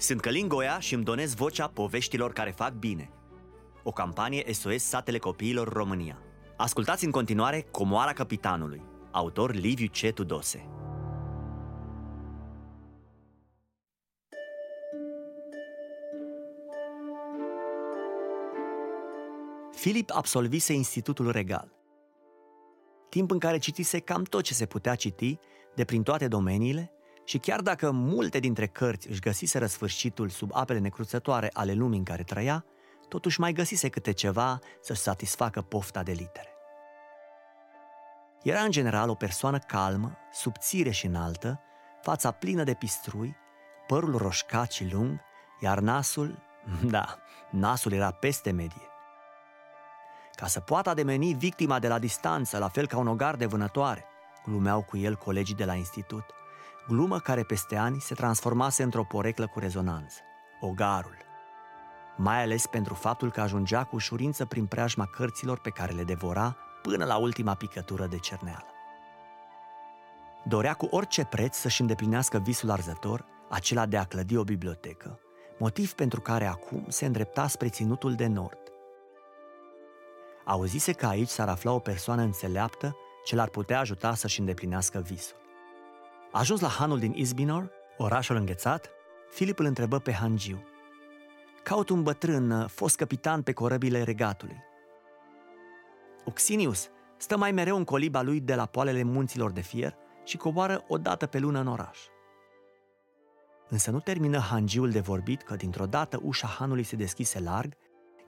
Sunt Călin Goia și îmi donez vocea poveștilor care fac bine. O campanie SOS Satele Copiilor România. Ascultați în continuare Comoara Capitanului, autor Liviu C. Tudose. Filip absolvise Institutul Regal. Timp în care citise cam tot ce se putea citi, de prin toate domeniile, și chiar dacă multe dintre cărți își găsise sfârșitul sub apele necruțătoare ale lumii în care trăia, totuși mai găsise câte ceva să-și satisfacă pofta de litere. Era în general o persoană calmă, subțire și înaltă, fața plină de pistrui, părul roșcat și lung, iar nasul, da, nasul era peste medie. Ca să poată ademeni victima de la distanță, la fel ca un ogar de vânătoare, glumeau cu el colegii de la institut – glumă care peste ani se transformase într-o poreclă cu rezonanță, ogarul. Mai ales pentru faptul că ajungea cu ușurință prin preajma cărților pe care le devora până la ultima picătură de cerneală. Dorea cu orice preț să-și îndeplinească visul arzător, acela de a clădi o bibliotecă, motiv pentru care acum se îndrepta spre ținutul de nord. Auzise că aici s-ar afla o persoană înțeleaptă ce l-ar putea ajuta să-și îndeplinească visul. Ajuns la hanul din Izbinor, orașul înghețat, Filip îl întrebă pe Hangiu. Caut un bătrân, fost capitan pe corăbile regatului. Oxinius stă mai mereu în coliba lui de la poalele munților de fier și coboară o dată pe lună în oraș. Însă nu termină hangiul de vorbit că dintr-o dată ușa hanului se deschise larg,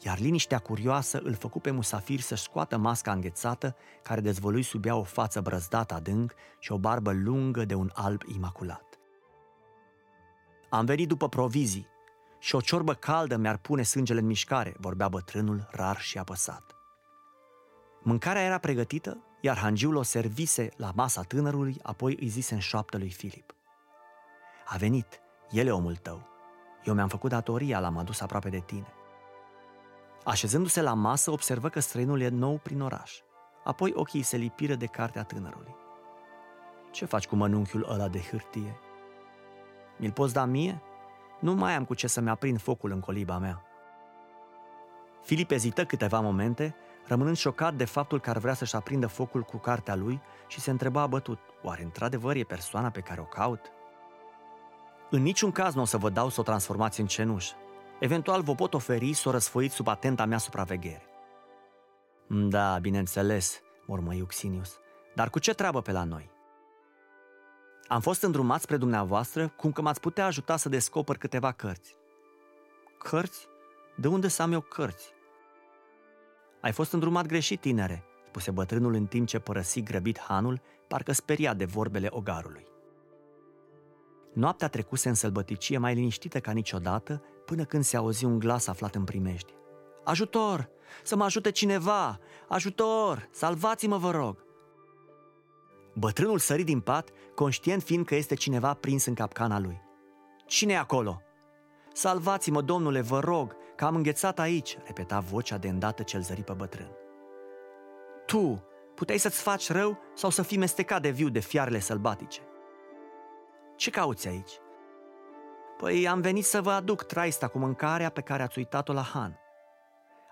iar liniștea curioasă îl făcu pe musafir să-și scoată masca înghețată care dezvălui sub ea o față brăzdată adânc și o barbă lungă de un alb imaculat. Am venit după provizii și o ciorbă caldă mi-ar pune sângele în mișcare, vorbea bătrânul rar și apăsat. Mâncarea era pregătită, iar hangiul o servise la masa tânărului, apoi îi zise în șoaptă lui Filip. A venit, el e omul tău. Eu mi-am făcut datoria, l-am adus aproape de tine. Așezându-se la masă, observă că străinul e nou prin oraș. Apoi ochii se lipiră de cartea tânărului. Ce faci cu mănunchiul ăla de hârtie? Mi-l poți da mie? Nu mai am cu ce să-mi aprind focul în coliba mea. Filip ezită câteva momente, rămânând șocat de faptul că ar vrea să-și aprindă focul cu cartea lui și se întreba bătut, oare într-adevăr e persoana pe care o caut? În niciun caz nu o să vă dau să o transformați în cenușă. Eventual vă pot oferi să o răsfoiți sub atenta mea supraveghere. Da, bineînțeles, mormă Iuxinius, dar cu ce treabă pe la noi? Am fost îndrumat spre dumneavoastră cum că m-ați putea ajuta să descoper câteva cărți. Cărți? De unde să am eu cărți? Ai fost îndrumat greșit, tinere, spuse bătrânul în timp ce părăsi grăbit hanul, parcă speria de vorbele ogarului. Noaptea trecuse în sălbăticie mai liniștită ca niciodată, până când se auzi un glas aflat în primești. Ajutor! Să mă ajute cineva! Ajutor! Salvați-mă, vă rog! Bătrânul sări din pat, conștient fiind că este cineva prins în capcana lui. Cine e acolo? Salvați-mă, domnule, vă rog, că am înghețat aici, repeta vocea de îndată cel zări pe bătrân. Tu, puteai să-ți faci rău sau să fii mestecat de viu de fiarele sălbatice? Ce cauți aici? Păi am venit să vă aduc traista cu mâncarea pe care ați uitat-o la Han.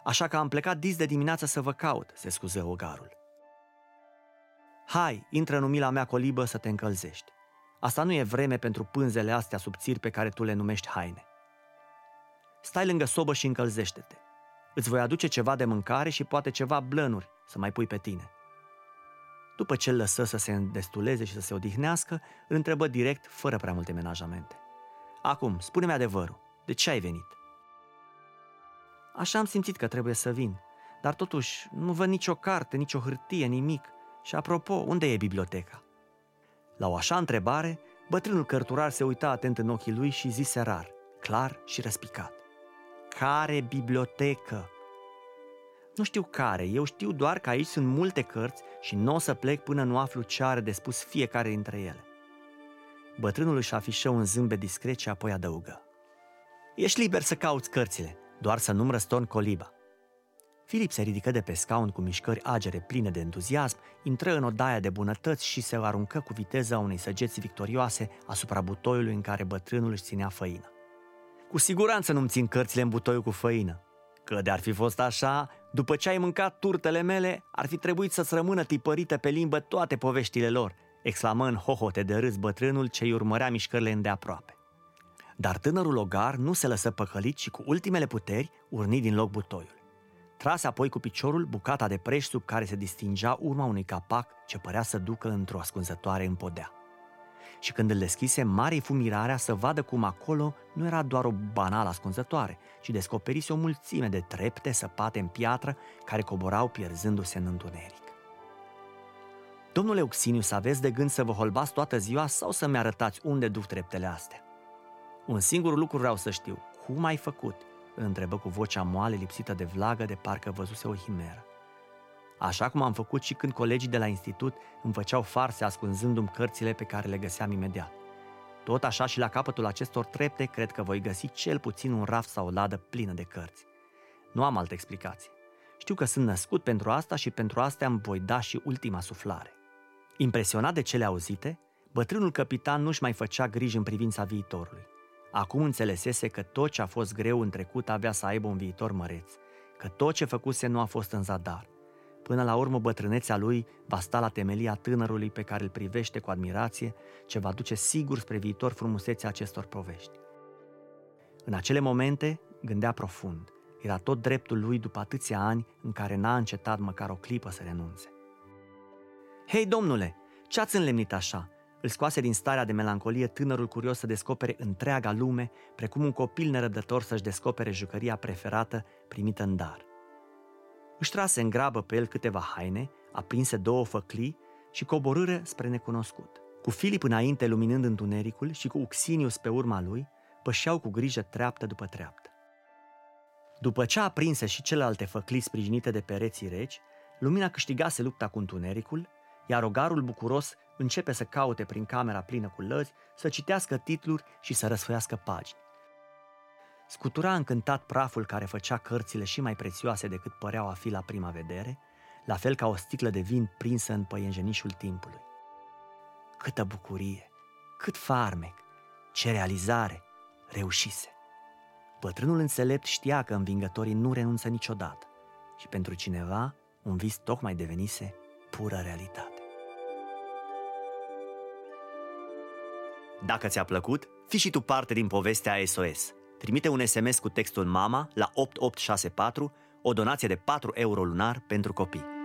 Așa că am plecat dis de dimineață să vă caut, se scuză ogarul. Hai, intră în umila mea colibă să te încălzești. Asta nu e vreme pentru pânzele astea subțiri pe care tu le numești haine. Stai lângă sobă și încălzește-te. Îți voi aduce ceva de mâncare și poate ceva blănuri să mai pui pe tine. După ce îl lăsă să se îndestuleze și să se odihnească, îl întrebă direct, fără prea multe menajamente. Acum, spune-mi adevărul. De ce ai venit? Așa am simțit că trebuie să vin, dar totuși nu văd nicio carte, nicio hârtie, nimic. Și apropo, unde e biblioteca? La o așa întrebare, bătrânul cărturar se uita atent în ochii lui și zise rar, clar și răspicat. Care bibliotecă? Nu știu care, eu știu doar că aici sunt multe cărți și nu o să plec până nu aflu ce are de spus fiecare dintre ele. Bătrânul își afișă un zâmbet discret și apoi adăugă. Ești liber să cauți cărțile, doar să nu-mi răstorn coliba. Filip se ridică de pe scaun cu mișcări agere pline de entuziasm, intră în odaia de bunătăți și se aruncă cu viteza unei săgeți victorioase asupra butoiului în care bătrânul își ținea făină. Cu siguranță nu-mi țin cărțile în butoiul cu făină. Că de-ar fi fost așa, după ce ai mâncat turtele mele, ar fi trebuit să-ți rămână tipărite pe limbă toate poveștile lor, exclamă în hohote de râs bătrânul ce îi urmărea mișcările îndeaproape. Dar tânărul ogar nu se lăsă păcălit și cu ultimele puteri urni din loc butoiul. Trase apoi cu piciorul bucata de preș sub care se distingea urma unui capac ce părea să ducă într-o ascunzătoare în podea. Și când îl deschise, mare fu mirarea să vadă cum acolo nu era doar o banală ascunzătoare, ci descoperise o mulțime de trepte săpate în piatră care coborau pierzându-se în întuneric. Domnule să aveți de gând să vă holbați toată ziua sau să-mi arătați unde duc treptele astea? Un singur lucru vreau să știu. Cum ai făcut? Îl întrebă cu vocea moale, lipsită de vlagă, de parcă văzuse o himeră. Așa cum am făcut și când colegii de la institut îmi făceau farse ascunzându-mi cărțile pe care le găseam imediat. Tot așa și la capătul acestor trepte cred că voi găsi cel puțin un raft sau o ladă plină de cărți. Nu am altă explicație. Știu că sunt născut pentru asta și pentru asta îmi voi da și ultima suflare. Impresionat de cele auzite, bătrânul capitan nu-și mai făcea griji în privința viitorului. Acum înțelesese că tot ce a fost greu în trecut avea să aibă un viitor măreț, că tot ce făcuse nu a fost în zadar. Până la urmă, bătrânețea lui va sta la temelia tânărului pe care îl privește cu admirație, ce va duce sigur spre viitor frumusețea acestor povești. În acele momente, gândea profund, era tot dreptul lui după atâția ani în care n-a încetat măcar o clipă să renunțe. Hei, domnule, ce ați înlemnit așa? Îl scoase din starea de melancolie tânărul curios să descopere întreaga lume, precum un copil nerăbdător să-și descopere jucăria preferată primită în dar. Își trase în grabă pe el câteva haine, aprinse două făclii și coborâre spre necunoscut. Cu Filip înainte luminând întunericul și cu Uxinius pe urma lui, pășeau cu grijă treaptă după treaptă. După ce aprinse și celelalte făclii sprijinite de pereții reci, lumina câștigase lupta cu întunericul, iar ogarul bucuros începe să caute prin camera plină cu lăzi, să citească titluri și să răsfăiască pagini. Scutura încântat praful care făcea cărțile și mai prețioase decât păreau a fi la prima vedere, la fel ca o sticlă de vin prinsă în păienjenișul timpului. Câtă bucurie, cât farmec, ce realizare, reușise. Bătrânul înțelept știa că învingătorii nu renunță niciodată și pentru cineva un vis tocmai devenise pură realitate. Dacă ți-a plăcut, fii și tu parte din povestea SOS. Trimite un SMS cu textul MAMA la 8864, o donație de 4 euro lunar pentru copii.